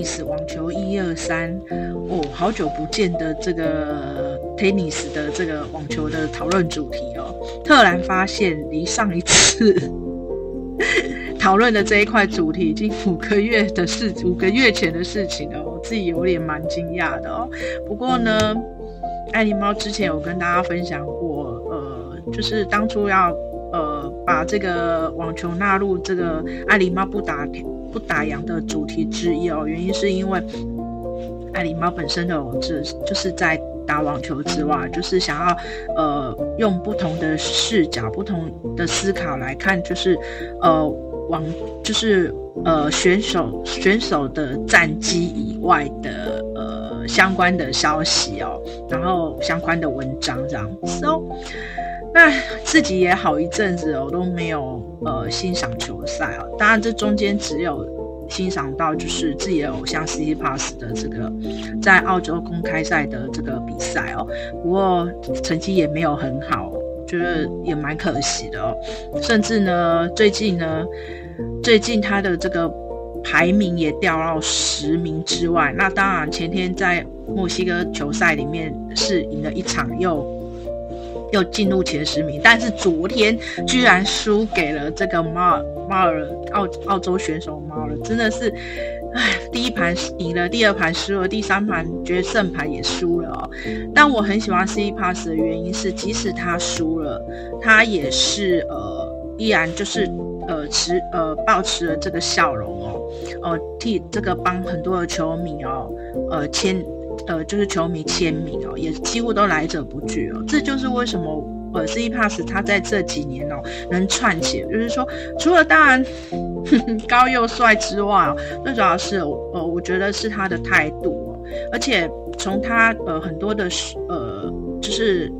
Tennis 网球一二三哦，好久不见的这个 Tennis 的这个网球的讨论主题哦，突然发现离上一次 讨论的这一块主题已经五个月的事，五个月前的事情了，我自己有点蛮惊讶的哦。不过呢，爱狸猫之前有跟大家分享过，呃，就是当初要呃把这个网球纳入这个爱狸猫不打不打烊的主题之一哦，原因是因为爱狸猫本身的这就是在打网球之外，就是想要呃用不同的视角、不同的思考来看，就是呃网就是呃选手选手的战绩以外的呃相关的消息哦，然后相关的文章这样子哦。那自己也好一阵子我都没有呃欣赏球赛哦，当然这中间只有欣赏到就是自己的偶像 C C Pass 的这个在澳洲公开赛的这个比赛哦，不过成绩也没有很好，觉得也蛮可惜的哦。甚至呢，最近呢，最近他的这个排名也掉到十名之外。那当然前天在墨西哥球赛里面是赢了一场又。又进入前十名，但是昨天居然输给了这个猫尔猫尔澳澳洲选手猫尔，真的是，唉，第一盘赢了，第二盘输了，第三盘决胜盘也输了哦。但我很喜欢 C Pass 的原因是，即使他输了，他也是呃依然就是呃持呃保持了这个笑容哦，呃替这个帮很多的球迷哦呃签。呃，就是球迷签名哦，也几乎都来者不拒哦。这就是为什么呃，Tsitsipas 他在这几年哦能串起，就是说除了当然呵 呵高又帅之外哦，最主要是呃，我觉得是他的态度哦，而且从他呃很多的呃就是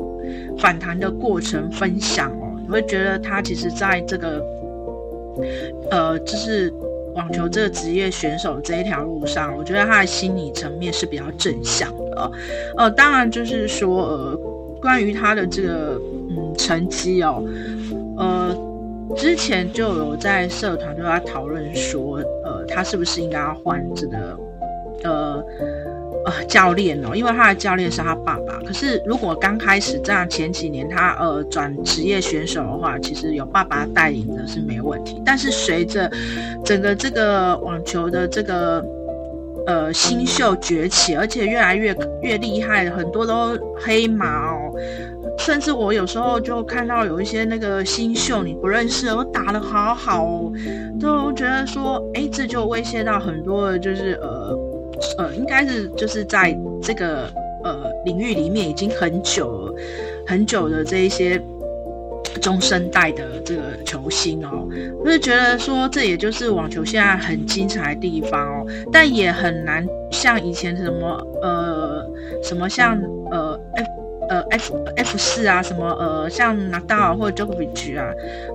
反弹的过程分享哦，你会觉得他其实在这个呃就是。网球这个职业选手这一条路上，我觉得他的心理层面是比较正向的。呃，当然就是说，呃，关于他的这个嗯成绩哦，呃，之前就有在社团就在讨论说，呃，他是不是应该要换这个呃。呃，教练哦，因为他的教练是他爸爸。可是如果刚开始这样前几年他呃转职业选手的话，其实有爸爸带领的是没问题。但是随着整个这个网球的这个呃新秀崛起，而且越来越越厉害，很多都黑马哦。甚至我有时候就看到有一些那个新秀你不认识，我打得好好哦，都觉得说，哎，这就威胁到很多的，就是呃。呃，应该是就是在这个呃领域里面已经很久很久的这一些中生代的这个球星哦，我就觉得说这也就是网球现在很精彩的地方哦，但也很难像以前什么呃什么像呃 F 呃 F F 四啊什么呃像纳达尔或者 Djokovic 啊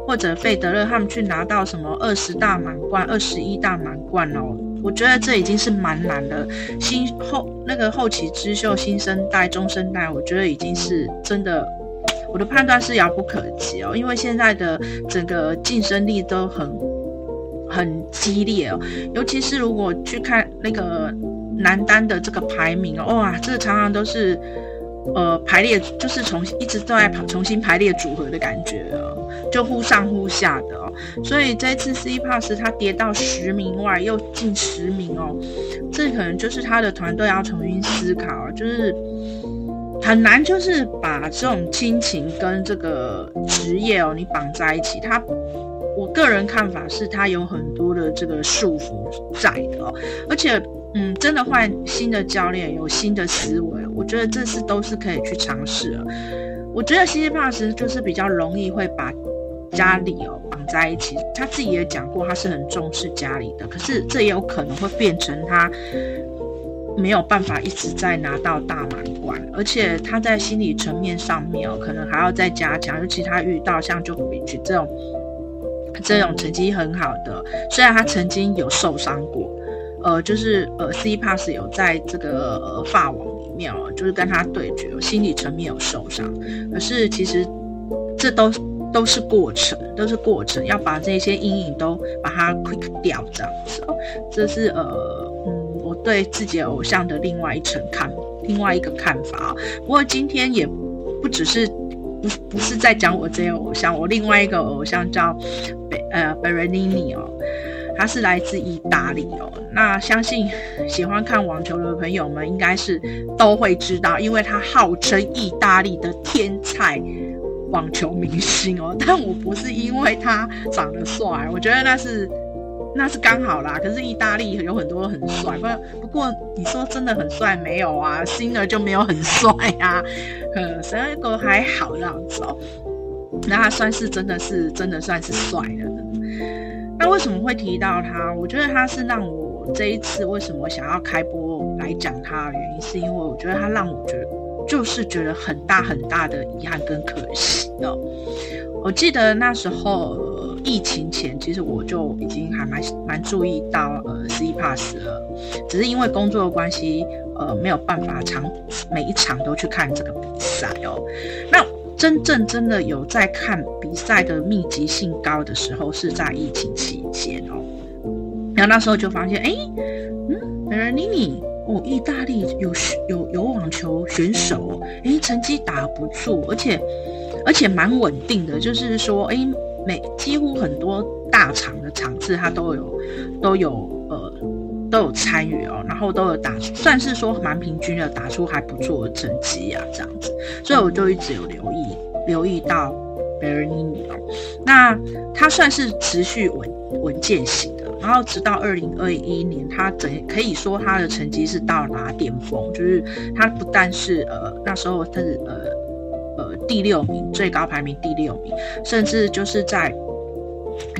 或者费德勒他们去拿到什么二十大满贯、二十一大满贯哦。我觉得这已经是蛮难的，新后那个后起之秀、新生代、中生代，我觉得已经是真的，我的判断是遥不可及哦。因为现在的整个竞争力都很很激烈哦，尤其是如果去看那个男单的这个排名，哇，这常常都是呃排列，就是重一直都在重新排列组合的感觉哦。就忽上忽下的，所以这次 C Pass 他跌到十名外，又进十名哦，这可能就是他的团队要重新思考，就是很难，就是把这种亲情跟这个职业哦，你绑在一起。他，我个人看法是，他有很多的这个束缚在的哦，而且，嗯，真的换新的教练，有新的思维，我觉得这是都是可以去尝试的。我觉得 C Pass 就是比较容易会把。家里哦绑在一起，他自己也讲过，他是很重视家里的。可是这也有可能会变成他没有办法一直在拿到大满贯，而且他在心理层面上面哦，可能还要再加强。尤其他遇到像 Djokovic 这种这种成绩很好的，虽然他曾经有受伤过，呃，就是呃 Tsitsipas 有在这个呃法网里面哦，就是跟他对决，心理层面有受伤。可是其实这都。都是过程，都是过程，要把这些阴影都把它 quick 掉，这样子。这是呃，嗯，我对自己偶像的另外一层看，另外一个看法。不过今天也不只是不不是在讲我这个偶像，我另外一个偶像叫呃 Berini 哦，他是来自意大利哦。那相信喜欢看网球的朋友们应该是都会知道，因为他号称意大利的天才网球明星哦。但我不是因为他长得帅，我觉得那是。那是刚好啦，可是意大利有很多很帅，不不过你说真的很帅没有啊？辛纳就没有很帅啊，呃，塞尔格还好这样子哦。那他算是真的是真的算是帅的。那为什么会提到他？我觉得他是让我这一次为什么想要开播来讲他的原因，是因为我觉得他让我觉得就是觉得很大很大的遗憾跟可惜哦。我记得那时候。疫情前，其实我就已经还蛮蛮注意到呃 Tsitsipas 了，只是因为工作的关系，呃没有办法场每一场都去看这个比赛哦。那真正真的有在看比赛的密集性高的时候，是在疫情期间哦。然后那时候就发现，哎，嗯，Berrettini 哦，意大利有有有网球选手，哎，成绩打不错，而且而且蛮稳定的，就是说，哎。每几乎很多大场的场次，他都有都有呃都有参与哦，然后都有打，算是说蛮平均的，打出还不错的成绩啊，这样子，所以我就一直有留意留意到贝尔尼尼哦，那他算是持续稳稳健型，然后直到二零二一年，他整可以说他的成绩是到达巅峰，就是他不但是呃那时候他是呃。呃，第六名，最高排名第六名，甚至就是在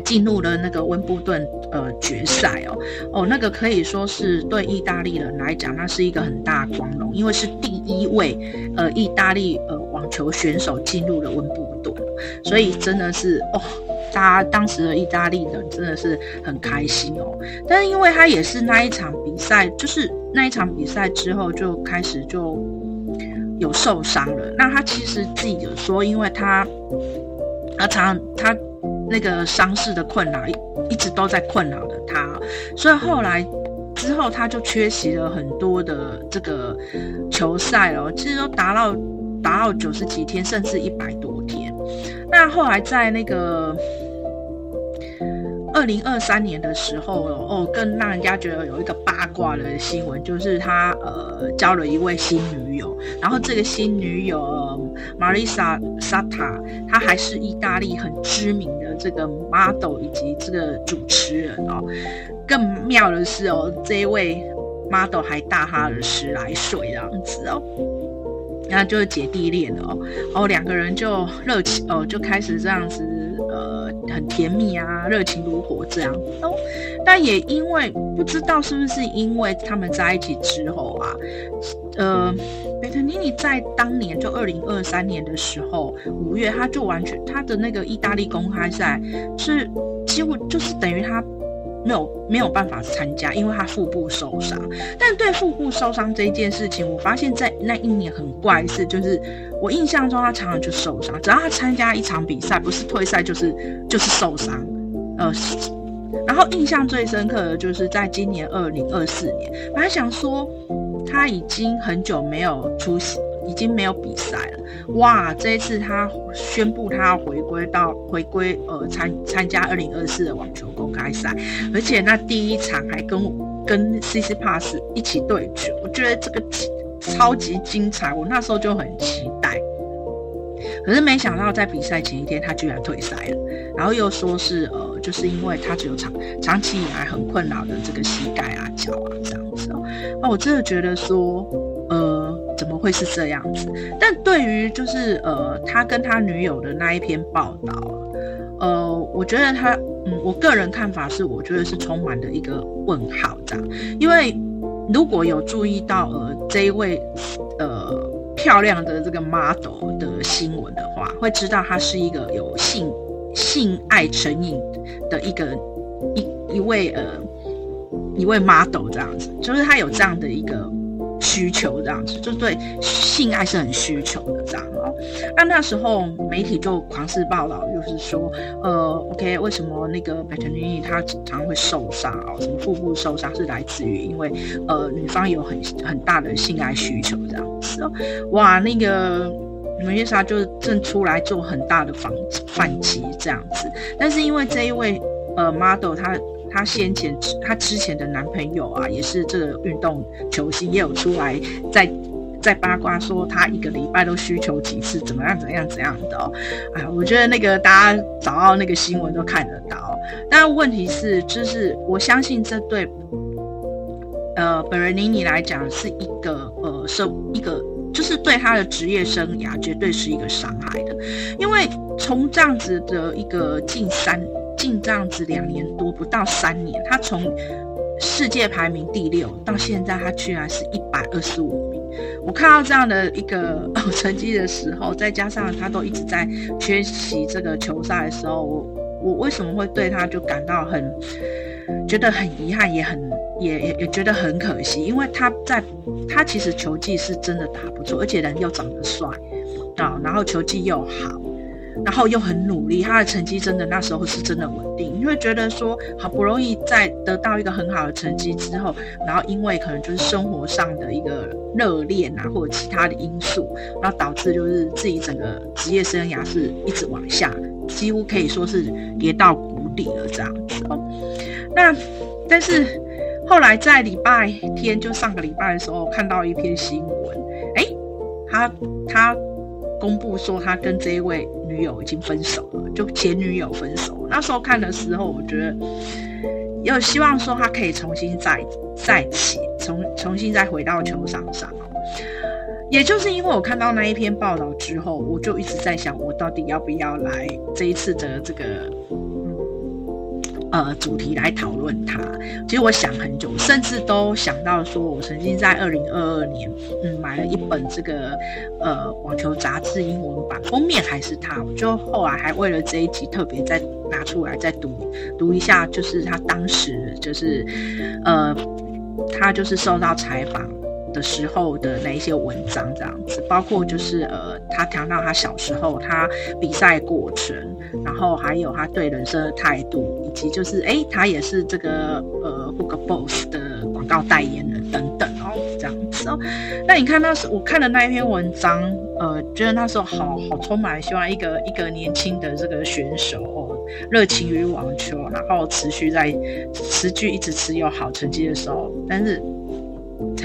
进入了那个温布顿呃决赛哦哦，那个可以说是对意大利人来讲，那是一个很大光荣，因为是第一位呃意大利呃网球选手进入了温布顿，所以真的是哦，大家当时的意大利人真的是很开心哦。但是因为他也是那一场比赛，就是那一场比赛之后就开始就。有受伤了，那他其实自己有说，因为他，他常他那个伤势的困扰一直都在困扰着他，所以后来之后他就缺席了很多的这个球赛哦，其实都达到达到九十几天，甚至一百多天。那后来在那个。二零二三年的时候哦，更让人家觉得有一个八卦的新闻，就是他呃交了一位新女友，然后这个新女友 Marisa Sata，她还是意大利很知名的这个 model 以及这个主持人哦。更妙的是哦，这一位 model 还大他了十来岁这样子哦，那就是姐弟恋哦，哦两个人就热情哦，就开始这样子。很甜蜜啊，热情如火这样哦。但也因为不知道是不是因为他们在一起之后啊，呃，贝特尼尼在当年就二零二三年的时候五月，他就完全他的那个意大利公开赛是几乎就是等于他。没有没有办法参加，因为他腹部受伤。但对腹部受伤这一件事情，我发现在那一年很怪事，就是我印象中他常常就受伤，只要他参加一场比赛，不是退赛就是就是受伤。呃，然后印象最深刻的就是在今年二零二四年，本来想说他已经很久没有出席。已经没有比赛了，哇！这一次他宣布他回归到回归呃参参加二零二四的网球公开赛，而且那第一场还跟跟 C C Pass 一起对决，我觉得这个超级精彩，我那时候就很期待。可是没想到在比赛前一天他居然退赛了，然后又说是呃就是因为他只有长长期以来很困扰的这个膝盖啊脚啊这样子哦，那我真的觉得说。怎么会是这样子？但对于就是呃，他跟他女友的那一篇报道，呃，我觉得他，嗯，我个人看法是，我觉得是充满的一个问号这样。因为如果有注意到呃这一位呃漂亮的这个 model 的新闻的话，会知道他是一个有性性爱成瘾的一个一一位呃一位 model 这样子，就是他有这样的一个。需求这样子，就对性爱是很需求的这样哦。那那时候媒体就狂肆报道，就是说，呃，OK，为什么那个 Bertolini 他常常会受伤哦？什么腹部受伤是来自于因为呃女方有很很大的性爱需求这样子哦。哇，那个梅丽莎就正出来做很大的反反击这样子，但是因为这一位呃 model 他。她先前，她之前的男朋友啊，也是这个运动球星，也有出来在在八卦说他一个礼拜都需求几次，怎么样怎么样怎样的哦。哎，我觉得那个大家找到那个新闻都看得到。但问题是，就是我相信这对呃本人妮妮来讲是一个呃是一个，就是对他的职业生涯绝对是一个伤害的，因为从这样子的一个近三。近这样子两年多，不到三年，他从世界排名第六到现在，他居然是一百二十五名。我看到这样的一个 成绩的时候，再加上他都一直在缺席这个球赛的时候，我我为什么会对他就感到很觉得很遗憾，也很也也也觉得很可惜，因为他在他其实球技是真的打不错，而且人又长得帅啊，然后球技又好。然后又很努力，他的成绩真的那时候是真的稳定。你会觉得说，好不容易在得到一个很好的成绩之后，然后因为可能就是生活上的一个热恋啊，或者其他的因素，然后导致就是自己整个职业生涯是一直往下，几乎可以说是跌到谷底了这样子哦。那但是后来在礼拜天，就上个礼拜的时候，看到一篇新闻，诶，他他。公布说他跟这一位女友已经分手了，就前女友分手。那时候看的时候，我觉得有希望说他可以重新再再起，重重新再回到球场上。也就是因为我看到那一篇报道之后，我就一直在想，我到底要不要来这一次的这个。呃，主题来讨论它。其实我想很久，甚至都想到说，我曾经在二零二二年，嗯，买了一本这个呃网球杂志英文版，封面还是他。我就后来还为了这一集特别再拿出来再读读一下，就是他当时就是呃，他就是受到采访的时候的那一些文章这样子，包括就是呃，他谈到他小时候他比赛过程，然后还有他对人生的态度。以及就是哎，他也是这个呃，Hugo Boss 的广告代言人等等哦，这样子哦。那你看那时我看的那一篇文章，呃，觉得那时候好好充满希望，一个一个年轻的这个选手哦，热情于网球，然后持续在持续一直持有好成绩的时候，但是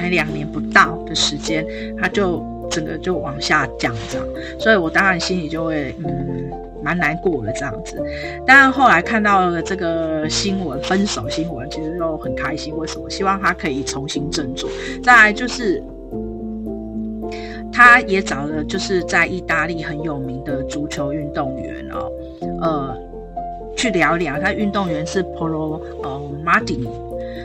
才两年不到的时间，他就整个就往下降这样，所以我当然心里就会嗯。蛮难过的这样子，但后来看到了这个新闻，分手新闻，其实又很开心。为什么？希望他可以重新振作。再来就是，他也找了就是在意大利很有名的足球运动员哦，呃，去聊聊。他运动员是 Polo 呃 Maldini，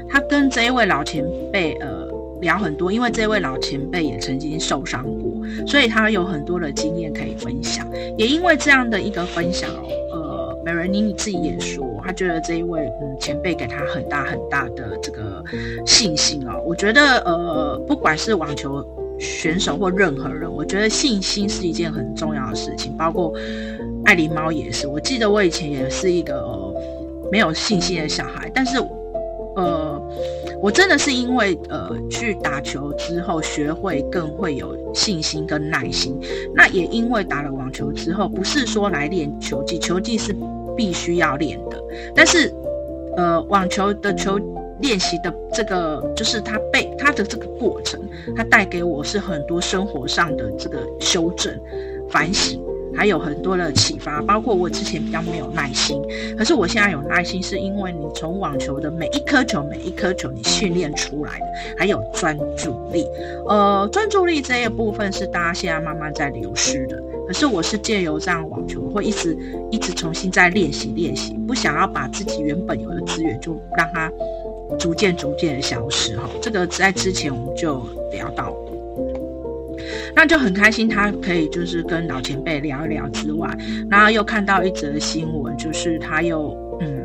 他跟这一位老前辈呃。聊很多，因为这位老前辈也曾经受伤过，所以他有很多的经验可以分享。也因为这样的一个分享，呃，美人妮你自己也说，他觉得这一位嗯前辈给他很大很大的这个信心哦。我觉得呃，不管是网球选手或任何人，我觉得信心是一件很重要的事情。包括爱狸猫也是，我记得我以前也是一个、呃、没有信心的小孩，但是呃。我真的是因为呃去打球之后学会更会有信心跟耐心，那也因为打了网球之后，不是说来练球技，球技是必须要练的，但是呃网球的球练习的这个就是它被它的这个过程，它带给我是很多生活上的这个修正反省。还有很多的启发，包括我之前比较没有耐心，可是我现在有耐心，是因为你从网球的每一颗球、每一颗球你训练出来的，还有专注力。呃，专注力这一部分是大家现在慢慢在流失的，可是我是借由这样网球，会一直一直重新再练习练习，不想要把自己原本有的资源就让它逐渐逐渐的消失哈。这个在之前我们就聊到。那就很开心，他可以就是跟老前辈聊一聊之外，然后又看到一则新闻，就是他又嗯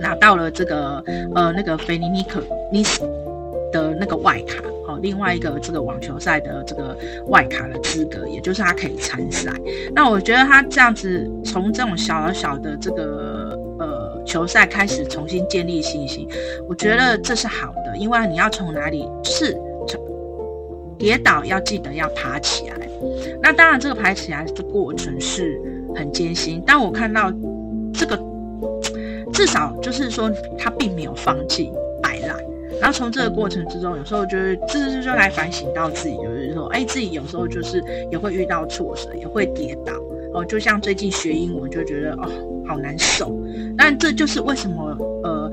拿到了这个呃那个菲尼尼克尼斯的那个外卡哦另外一个这个网球赛的这个外卡的资格，也就是他可以参赛。那我觉得他这样子从这种小小的这个呃球赛开始重新建立信心，我觉得这是好的，因为你要从哪里是跌倒要记得要爬起来。那当然这个爬起来的过程是很艰辛，但我看到这个。至少就是说，他并没有放弃摆烂。然后从这个过程之中，有时候就是这这就来反省到自己，就是说，哎，自己有时候就是也会遇到挫折，也会跌倒。哦，就像最近学英文，就觉得哦，好难受。但这就是为什么，呃，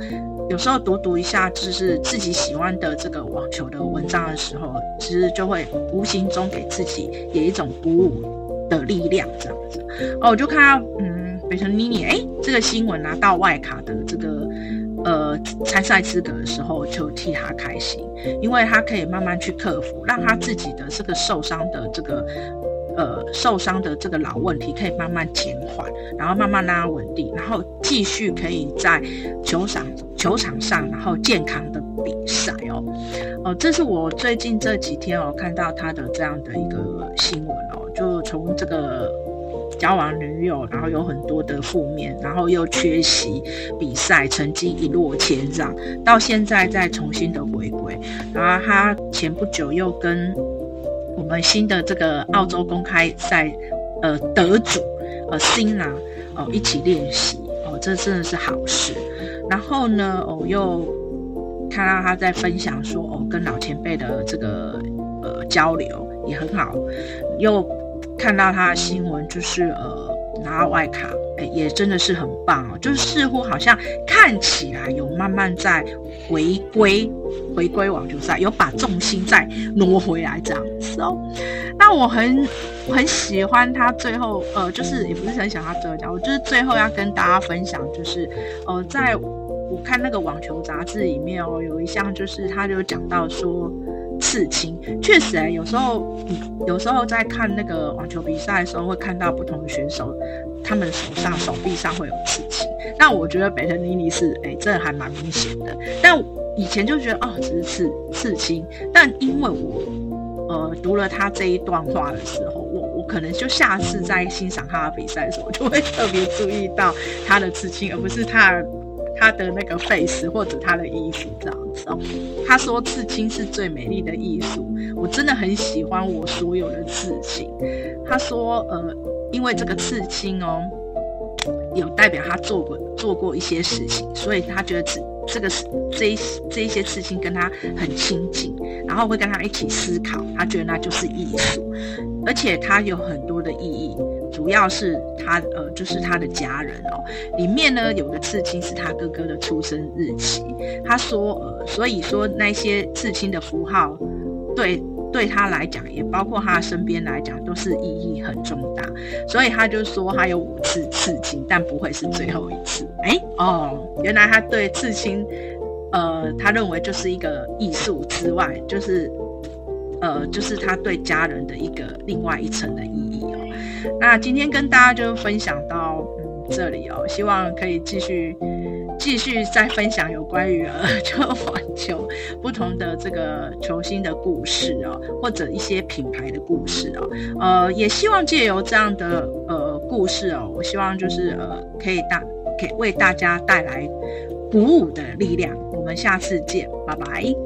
有时候读读一下就是自己喜欢的这个网球的文章的时候，其实就会无形中给自己也一种鼓舞的力量，这样子。哦，我就看到，嗯。北城妮妮，哎，这个新闻拿到外卡的这个呃参赛资格的时候，就替他开心，因为他可以慢慢去克服，让他自己的这个受伤的这个呃受伤的这个老问题可以慢慢减缓，然后慢慢让他稳定，然后继续可以在球场球场上，然后健康的比赛哦。哦、这是我最近这几天哦看到他的这样的一个新闻哦，就从这个。交往女友，然后有很多的负面，然后又缺席比赛，成绩一落千丈，到现在再重新的回归。然后他前不久又跟我们新的这个澳洲公开赛呃得主呃辛娜哦一起练习这真的是好事。然后呢，我又看到他在分享说哦跟老前辈的这个呃交流也很好，又。看到他的新闻，就是呃拿到外卡，哎，也真的是很棒哦。就是似乎好像看起来有慢慢在回归回归网球赛，有把重心再挪回来这样子哦。那我很很喜欢他最后呃，就是也不是很想他最后讲，我就是最后要跟大家分享，就是呃，在我看那个网球杂志里面哦，有一项就是他就讲到说。刺青确实哎、有时候有时候在看那个网球比赛的时候，会看到不同的选手，他们手上、手臂上会有刺青。那我觉得贝特妮妮是哎、欸，真的还蛮明显的。但以前就觉得哦，只是刺刺青。但因为我呃读了他这一段话的时候，我我可能就下次在欣赏他的比赛的时候，我就会特别注意到他的刺青，而不是他。他的那个 face 或者他的衣服这样哦，他说刺青是最美丽的艺术，我真的很喜欢我所有的刺青。他说，呃，因为这个刺青哦，有代表他做过做过一些事情，所以他觉得刺这个是这一这一些刺青跟他很亲近，然后会跟他一起思考，他觉得那就是艺术，而且他有很多的意义。主要是他呃，就是他的家人哦。里面呢有个刺青是他哥哥的出生日期。他说呃，所以说那些刺青的符号对对他来讲，也包括他身边来讲，都是意义很重大。所以他就说他有五次刺青，但不会是最后一次。哎哦，原来他对刺青呃，他认为就是一个艺术之外，就是呃，就是他对家人的一个另外一层的意义哦。那今天跟大家就分享到嗯这里哦，希望可以继续继续再分享有关于呃 就网球不同的这个球星的故事哦，或者一些品牌的故事哦，呃，也希望借由这样的呃故事哦，我希望就是呃可以大给为大家带来鼓舞的力量。我们下次见，拜拜。